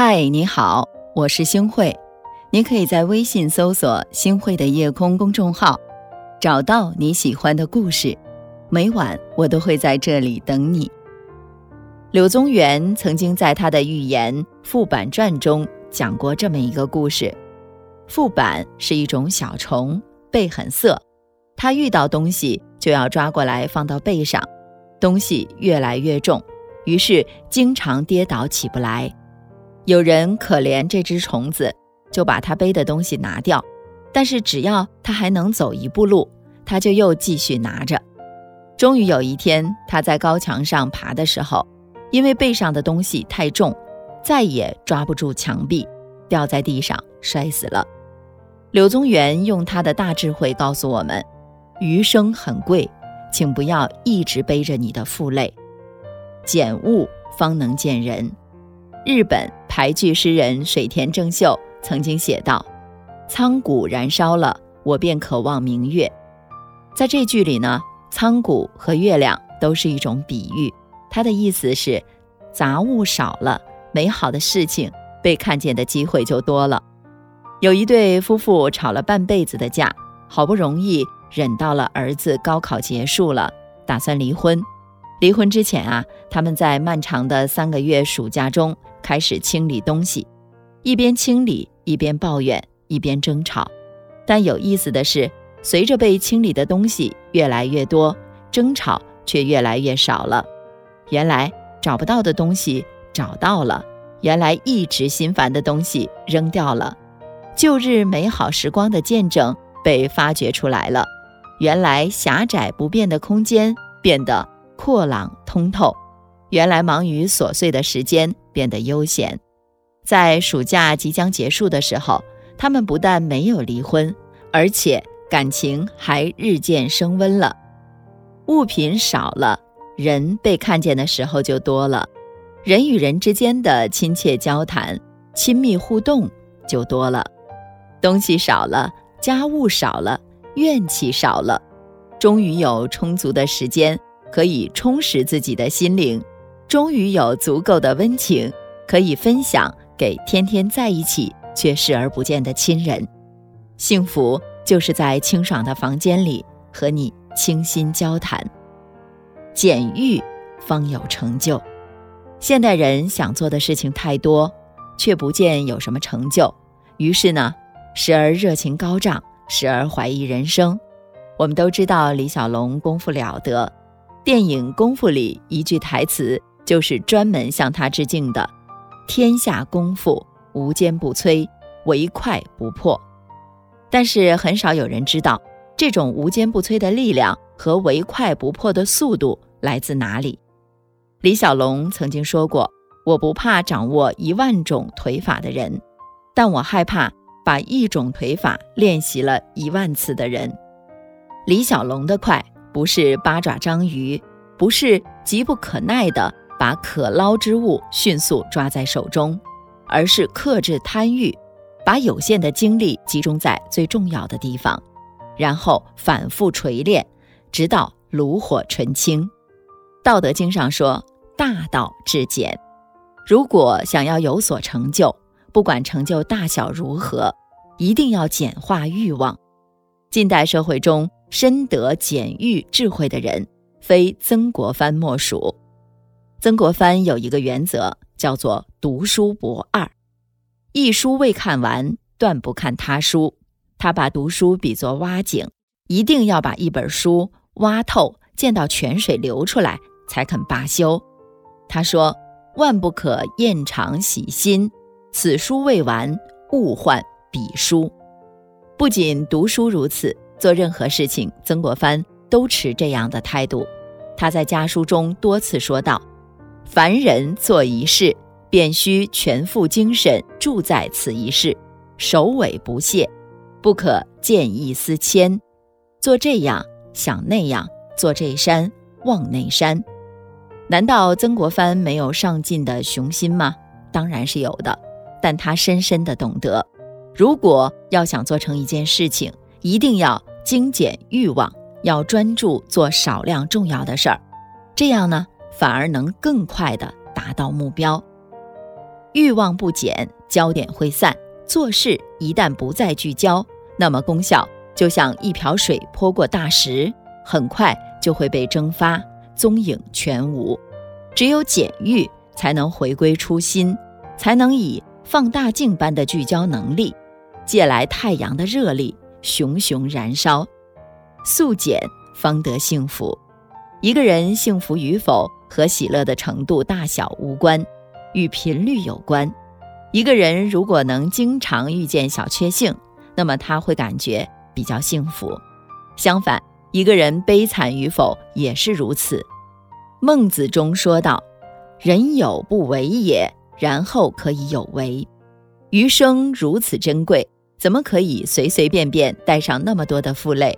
嗨，你好，我是星慧。你可以在微信搜索“星慧的夜空”公众号，找到你喜欢的故事。每晚我都会在这里等你。柳宗元曾经在他的寓言《傅板传》中讲过这么一个故事：傅板是一种小虫，背很涩，它遇到东西就要抓过来放到背上，东西越来越重，于是经常跌倒起不来。有人可怜这只虫子，就把它背的东西拿掉，但是只要它还能走一步路，它就又继续拿着。终于有一天，他在高墙上爬的时候，因为背上的东西太重，再也抓不住墙壁，掉在地上摔死了。柳宗元用他的大智慧告诉我们：余生很贵，请不要一直背着你的负累，减物方能见人。日本。俳句诗人水田正秀曾经写道：“苍谷燃烧了，我便渴望明月。”在这句里呢，苍谷和月亮都是一种比喻，它的意思是杂物少了，美好的事情被看见的机会就多了。有一对夫妇吵了半辈子的架，好不容易忍到了儿子高考结束了，打算离婚。离婚之前啊，他们在漫长的三个月暑假中。开始清理东西，一边清理一边抱怨，一边争吵。但有意思的是，随着被清理的东西越来越多，争吵却越来越少了。原来找不到的东西找到了，原来一直心烦的东西扔掉了，旧日美好时光的见证被发掘出来了。原来狭窄不变的空间变得阔朗通透，原来忙于琐碎的时间。变得悠闲，在暑假即将结束的时候，他们不但没有离婚，而且感情还日渐升温了。物品少了，人被看见的时候就多了，人与人之间的亲切交谈、亲密互动就多了。东西少了，家务少了，怨气少了，终于有充足的时间可以充实自己的心灵。终于有足够的温情可以分享给天天在一起却视而不见的亲人。幸福就是在清爽的房间里和你倾心交谈。简欲方有成就。现代人想做的事情太多，却不见有什么成就。于是呢，时而热情高涨，时而怀疑人生。我们都知道李小龙功夫了得，电影《功夫》里一句台词。就是专门向他致敬的。天下功夫无坚不摧，唯快不破。但是很少有人知道，这种无坚不摧的力量和唯快不破的速度来自哪里。李小龙曾经说过：“我不怕掌握一万种腿法的人，但我害怕把一种腿法练习了一万次的人。”李小龙的快，不是八爪章鱼，不是急不可耐的。把可捞之物迅速抓在手中，而是克制贪欲，把有限的精力集中在最重要的地方，然后反复锤炼，直到炉火纯青。道德经上说：“大道至简。”如果想要有所成就，不管成就大小如何，一定要简化欲望。近代社会中深得简欲智慧的人，非曾国藩莫属。曾国藩有一个原则，叫做“读书不二”，一书未看完，断不看他书。他把读书比作挖井，一定要把一本书挖透，见到泉水流出来，才肯罢休。他说：“万不可厌长喜新，此书未完，勿换彼书。”不仅读书如此，做任何事情，曾国藩都持这样的态度。他在家书中多次说道。凡人做一事，便须全副精神注在此一事，首尾不懈，不可见异思迁。做这样想那样，做这山望那山。难道曾国藩没有上进的雄心吗？当然是有的，但他深深的懂得，如果要想做成一件事情，一定要精简欲望，要专注做少量重要的事儿，这样呢？反而能更快地达到目标。欲望不减，焦点会散；做事一旦不再聚焦，那么功效就像一瓢水泼过大石，很快就会被蒸发，踪影全无。只有减欲，才能回归初心，才能以放大镜般的聚焦能力，借来太阳的热力，熊熊燃烧。速减方得幸福。一个人幸福与否和喜乐的程度大小无关，与频率有关。一个人如果能经常遇见小确幸，那么他会感觉比较幸福。相反，一个人悲惨与否也是如此。孟子中说道：“人有不为也，然后可以有为。余生如此珍贵，怎么可以随随便便带上那么多的负累？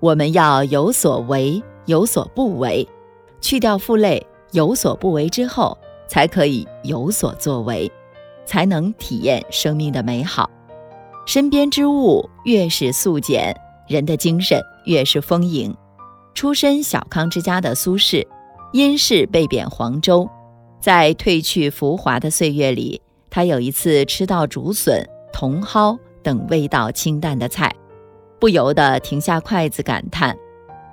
我们要有所为，有所不为，去掉负累，有所不为之后，才可以有所作为，才能体验生命的美好。身边之物越是素简，人的精神越是丰盈。出身小康之家的苏轼。”因事被贬黄州，在褪去浮华的岁月里，他有一次吃到竹笋、茼蒿等味道清淡的菜，不由得停下筷子感叹：“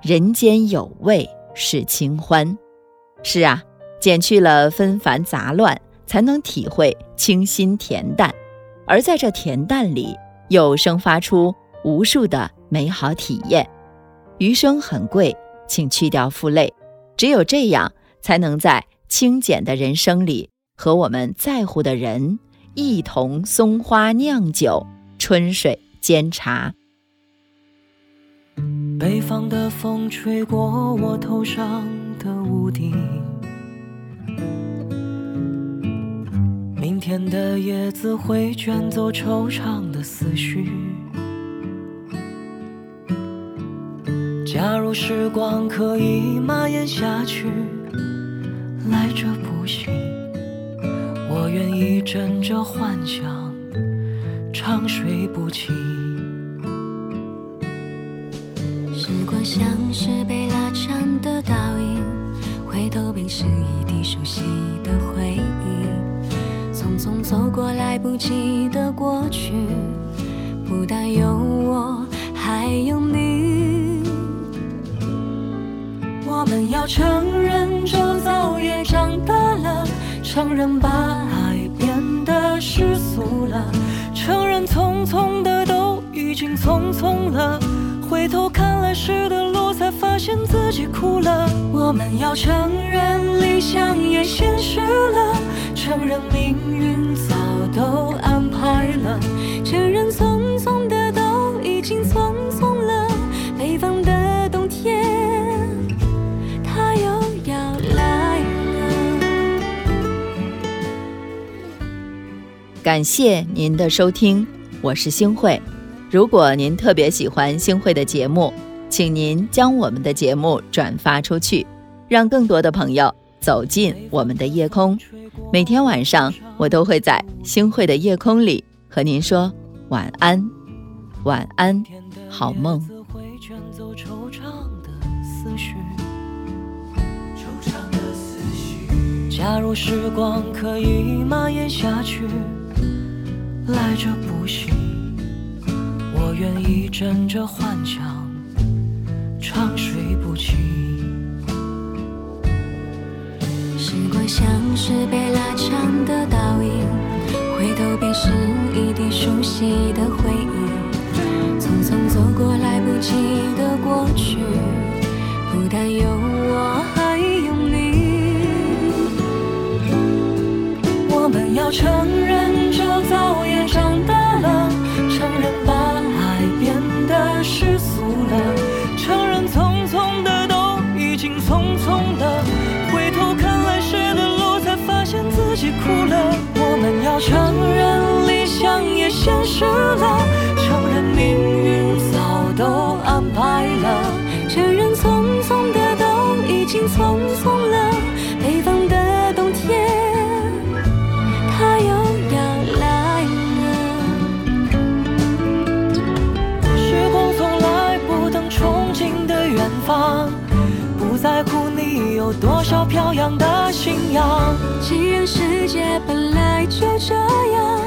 人间有味是清欢。”是啊，减去了纷繁杂乱，才能体会清新恬淡，而在这恬淡里，又生发出无数的美好体验。余生很贵，请去掉负累。只有这样，才能在清简的人生里，和我们在乎的人一同松花酿酒，春水煎茶。北方的风吹过我头上的屋顶，明天的叶子会卷走惆怅的思绪。假如时光可以蔓延下去，来者不惜，我愿意枕着幻想长睡不起。像是被拉长的倒影，回头便是一地熟悉的回忆。匆匆走过来不及的过去，不但有我，还有你。我们要承认，周遭也长大了；承认把爱变得世俗了；承认匆匆的都已经匆匆了。回头看来时的路，才发现自己哭了。我们要承认，理想也现实了；承认命运早都安排了；承认匆匆的都已经匆匆了。北方的冬天，它又要来了。感谢您的收听，我是星慧。如果您特别喜欢星慧的节目，请您将我们的节目转发出去，让更多的朋友走进我们的夜空。每天晚上，我都会在星慧的夜空里和您说晚安，晚安，好梦。假如时光可以蔓延下去。来者不惜，我愿意枕着幻想长睡不起。时光像是被拉长的倒影，回头便是一地熟悉的回忆。匆匆走过来不及的过去，不但有我，还有你。我们要承现实了，承认命运早都安排了，承认匆匆的都已经匆匆了。北方的冬天，它又要来了。时光从来不等憧憬的远方，不在。乎你有多少飘扬的信仰。既然世界本来就这样，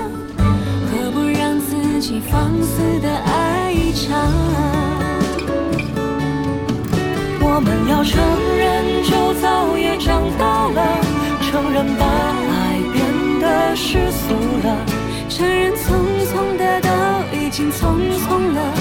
自己放肆的爱一场？我们要承认，就早也长大了，承认把爱变得世俗了，承认匆匆的都已经匆匆了。